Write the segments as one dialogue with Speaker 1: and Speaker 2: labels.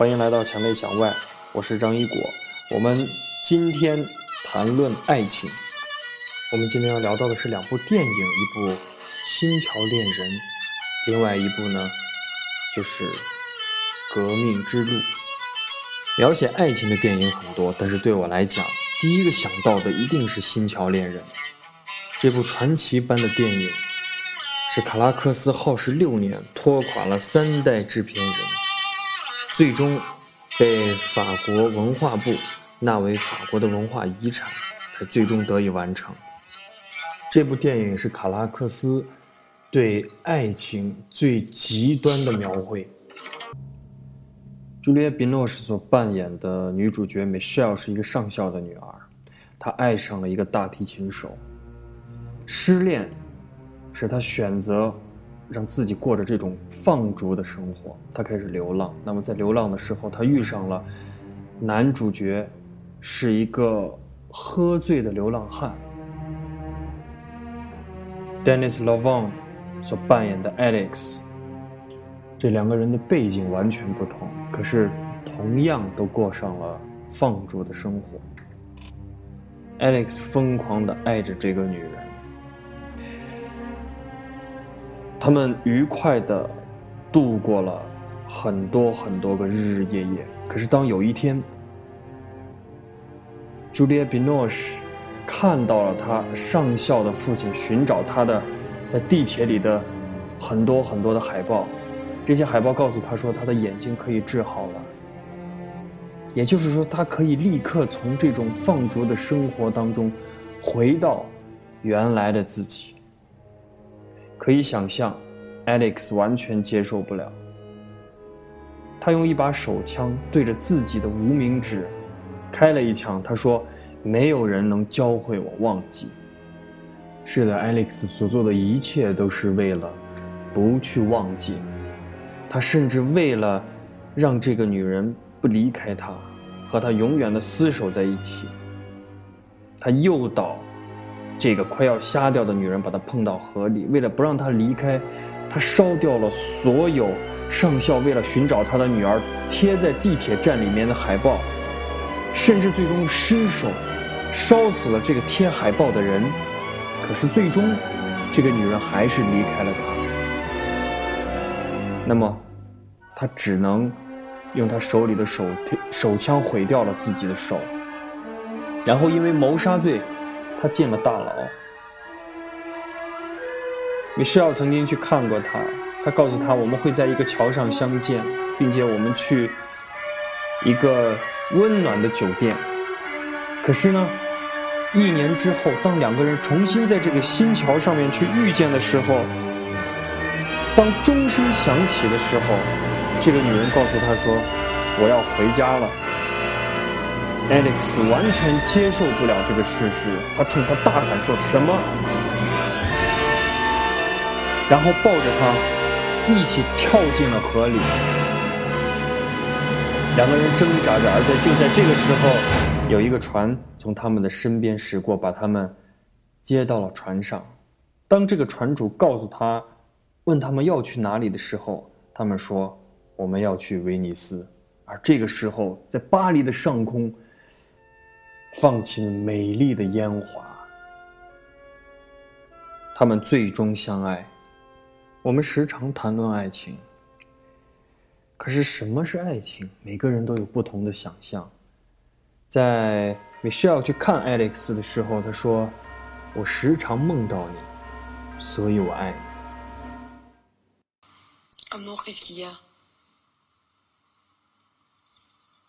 Speaker 1: 欢迎来到墙内墙外，我是张一果。我们今天谈论爱情。我们今天要聊到的是两部电影，一部《新桥恋人》，另外一部呢就是《革命之路》。描写爱情的电影很多，但是对我来讲，第一个想到的一定是《新桥恋人》这部传奇般的电影，是卡拉克斯耗时六年，拖垮了三代制片人。最终被法国文化部纳为法国的文化遗产，才最终得以完成。这部电影是卡拉克斯对爱情最极端的描绘。朱丽叶·比诺什所扮演的女主角 Michelle 是一个上校的女儿，她爱上了一个大提琴手。失恋使她选择。让自己过着这种放逐的生活，他开始流浪。那么在流浪的时候，他遇上了男主角，是一个喝醉的流浪汉，Dennis Lavon 所扮演的 Alex。这两个人的背景完全不同，可是同样都过上了放逐的生活。Alex 疯狂的爱着这个女人。他们愉快的度过了很多很多个日日夜夜。可是，当有一天，朱丽叶·比诺什看到了他上校的父亲寻找他的在地铁里的很多很多的海报，这些海报告诉他说，他的眼睛可以治好了。也就是说，他可以立刻从这种放逐的生活当中回到原来的自己。可以想象，Alex 完全接受不了。他用一把手枪对着自己的无名指开了一枪。他说：“没有人能教会我忘记。”是的，Alex 所做的一切都是为了不去忘记。他甚至为了让这个女人不离开他，和他永远的厮守在一起。他诱导。这个快要瞎掉的女人把他碰到河里，为了不让他离开，他烧掉了所有上校为了寻找他的女儿贴在地铁站里面的海报，甚至最终失手烧死了这个贴海报的人。可是最终，这个女人还是离开了他。那么，他只能用他手里的手手枪毁掉了自己的手，然后因为谋杀罪。他进了大牢。米歇尔曾经去看过他，他告诉他我们会在一个桥上相见，并且我们去一个温暖的酒店。可是呢，一年之后，当两个人重新在这个新桥上面去遇见的时候，当钟声响起的时候，这个女人告诉他说：“我要回家了。” Alex 完全接受不了这个事实，他冲他大喊说：“什么？”然后抱着他一起跳进了河里。两个人挣扎着，而在就在这个时候，有一个船从他们的身边驶过，把他们接到了船上。当这个船主告诉他，问他们要去哪里的时候，他们说：“我们要去威尼斯。”而这个时候，在巴黎的上空。放弃了美丽的烟花，他们最终相爱。我们时常谈论爱情，可是什么是爱情？每个人都有不同的想象。在 Michelle 去看 Alex 的时候，他说：“我时常梦到你，所以我爱你。”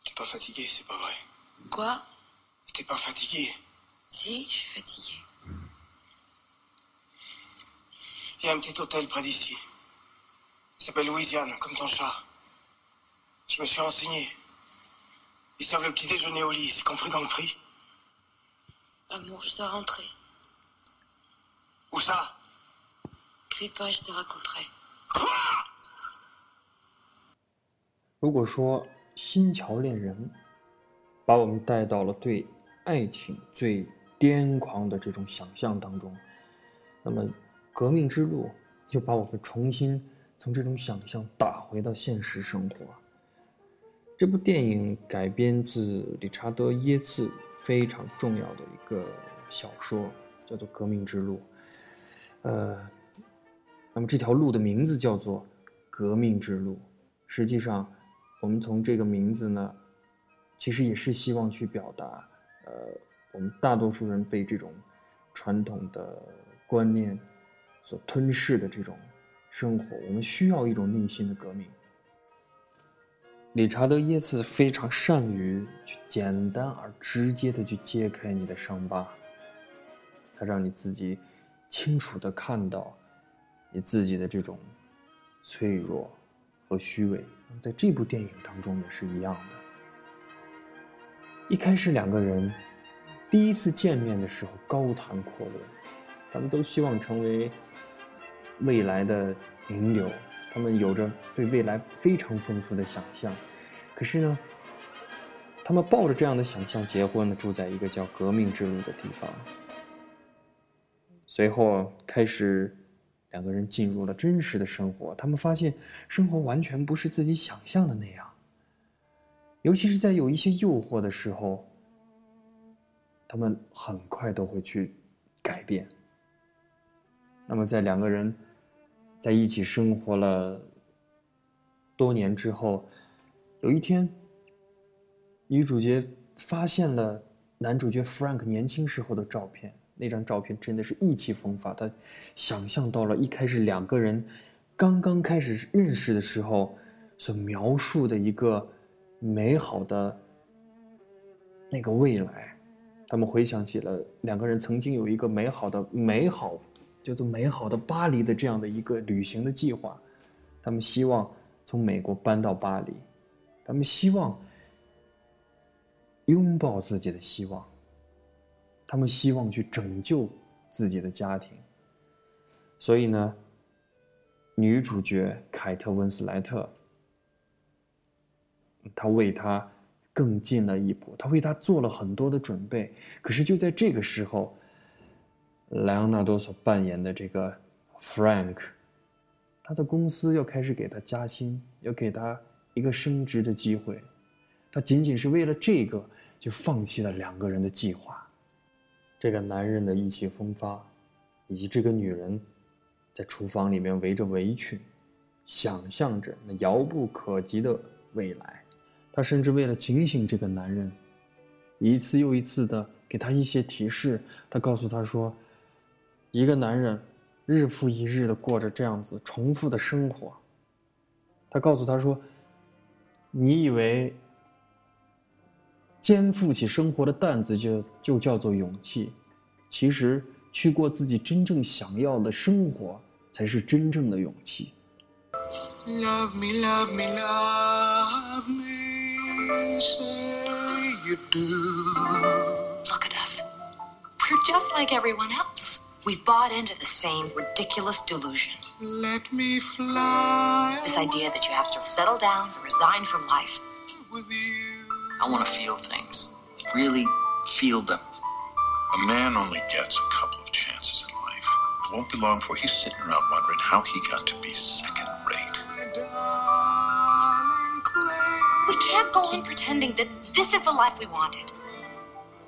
Speaker 2: T'es pas fatigué
Speaker 3: Si, je suis fatigué.
Speaker 2: Il y a un petit hôtel près d'ici. Il s'appelle Louisiane, comme ton chat. Je me suis renseigné. Ils servent le petit déjeuner au lit, c'est compris dans le prix.
Speaker 3: Amour, je dois rentrer.
Speaker 2: Où ça
Speaker 3: Crie pas, je te raconterai.
Speaker 2: Quoi
Speaker 1: 如果说新桥恋人 把我们带到了对爱情最癫狂的这种想象当中，那么革命之路又把我们重新从这种想象打回到现实生活。这部电影改编自理查德·耶茨非常重要的一个小说，叫做《革命之路》。呃，那么这条路的名字叫做“革命之路”。实际上，我们从这个名字呢，其实也是希望去表达，呃，我们大多数人被这种传统的观念所吞噬的这种生活，我们需要一种内心的革命。理查德·耶茨非常善于去简单而直接的去揭开你的伤疤，他让你自己清楚的看到你自己的这种脆弱和虚伪。在这部电影当中也是一样的。一开始两个人第一次见面的时候高谈阔论，他们都希望成为未来的名流。他们有着对未来非常丰富的想象，可是呢，他们抱着这样的想象结婚了，住在一个叫“革命之路”的地方。随后开始，两个人进入了真实的生活。他们发现生活完全不是自己想象的那样，尤其是在有一些诱惑的时候，他们很快都会去改变。那么在两个人。在一起生活了多年之后，有一天，女主角发现了男主角 Frank 年轻时候的照片。那张照片真的是意气风发，她想象到了一开始两个人刚刚开始认识的时候所描述的一个美好的那个未来。他们回想起了两个人曾经有一个美好的美好。叫做美好的巴黎的这样的一个旅行的计划，他们希望从美国搬到巴黎，他们希望拥抱自己的希望，他们希望去拯救自己的家庭。所以呢，女主角凯特温斯莱特，他为他更进了一步，他为他做了很多的准备。可是就在这个时候。莱昂纳多所扮演的这个 Frank，他的公司要开始给他加薪，要给他一个升职的机会，他仅仅是为了这个就放弃了两个人的计划。这个男人的意气风发，以及这个女人在厨房里面围着围裙，想象着那遥不可及的未来。他甚至为了警醒这个男人，一次又一次的给他一些提示。他告诉他说。一个男人，日复一日的过着这样子重复的生活。他告诉他说：“你以为肩负起生活的担子就就叫做勇气？其实去过自己真正想要的生活，才是真正的勇气。”
Speaker 2: Love me, love me, love me.
Speaker 4: Look at us. We're just like everyone else. We've bought into the same ridiculous delusion.
Speaker 2: Let me fly.
Speaker 4: This idea that you have to settle down, and resign from life.
Speaker 2: With you.
Speaker 5: I want to feel things. Really feel them.
Speaker 6: A man only gets a couple of chances in life. It won't be long before he's sitting around wondering how he got to be second
Speaker 4: can't go on pretending that this is the life we wanted.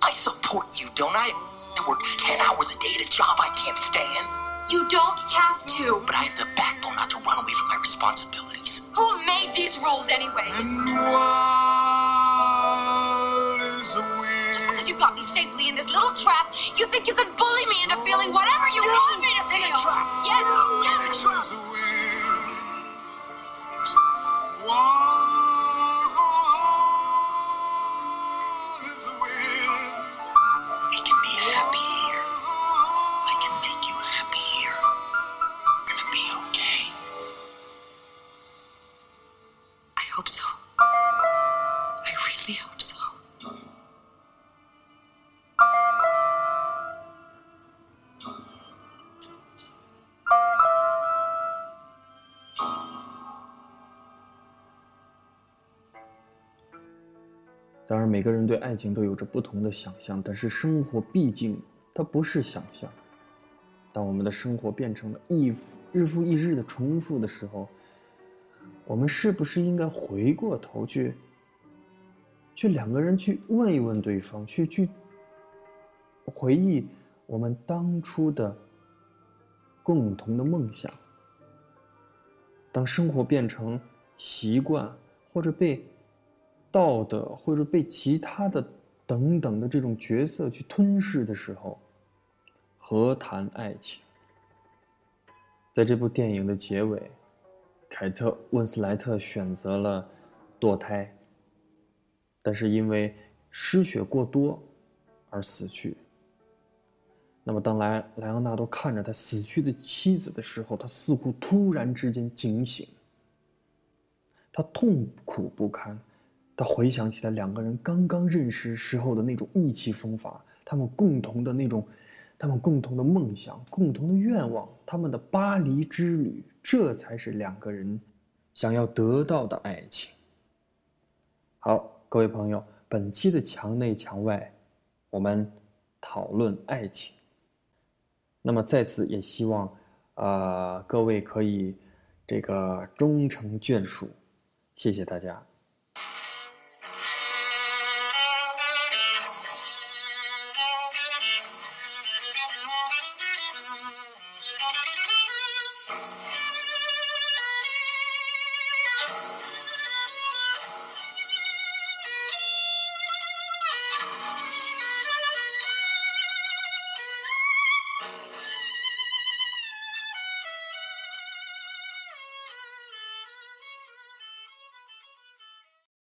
Speaker 5: I support you, don't I? to work 10 hours a day at a job I can't stand.
Speaker 4: You don't have to.
Speaker 5: But I have the backbone not to run away from my responsibilities.
Speaker 4: Who made these rules anyway?
Speaker 2: And wild is the wind.
Speaker 4: Just because you got me safely in this little trap, you think you can bully me into feeling whatever you want me to feel.
Speaker 5: in a trap.
Speaker 4: Yes, really hope so.
Speaker 1: 当然，每个人对爱情都有着不同的想象，但是生活毕竟它不是想象。当我们的生活变成了一日复一日的重复的时候，我们是不是应该回过头去去两个人去问一问对方，去去回忆我们当初的共同的梦想。当生活变成习惯，或者被道德，或者被其他的等等的这种角色去吞噬的时候，何谈爱情？在这部电影的结尾，凯特·温斯莱特选择了堕胎，但是因为失血过多而死去。那么，当莱莱昂纳多看着他死去的妻子的时候，他似乎突然之间警醒，他痛苦不堪，他回想起来两个人刚刚认识时候的那种意气风发，他们共同的那种。他们共同的梦想、共同的愿望，他们的巴黎之旅，这才是两个人想要得到的爱情。好，各位朋友，本期的墙内墙外，我们讨论爱情。那么在此也希望，呃，各位可以这个终成眷属，谢谢大家。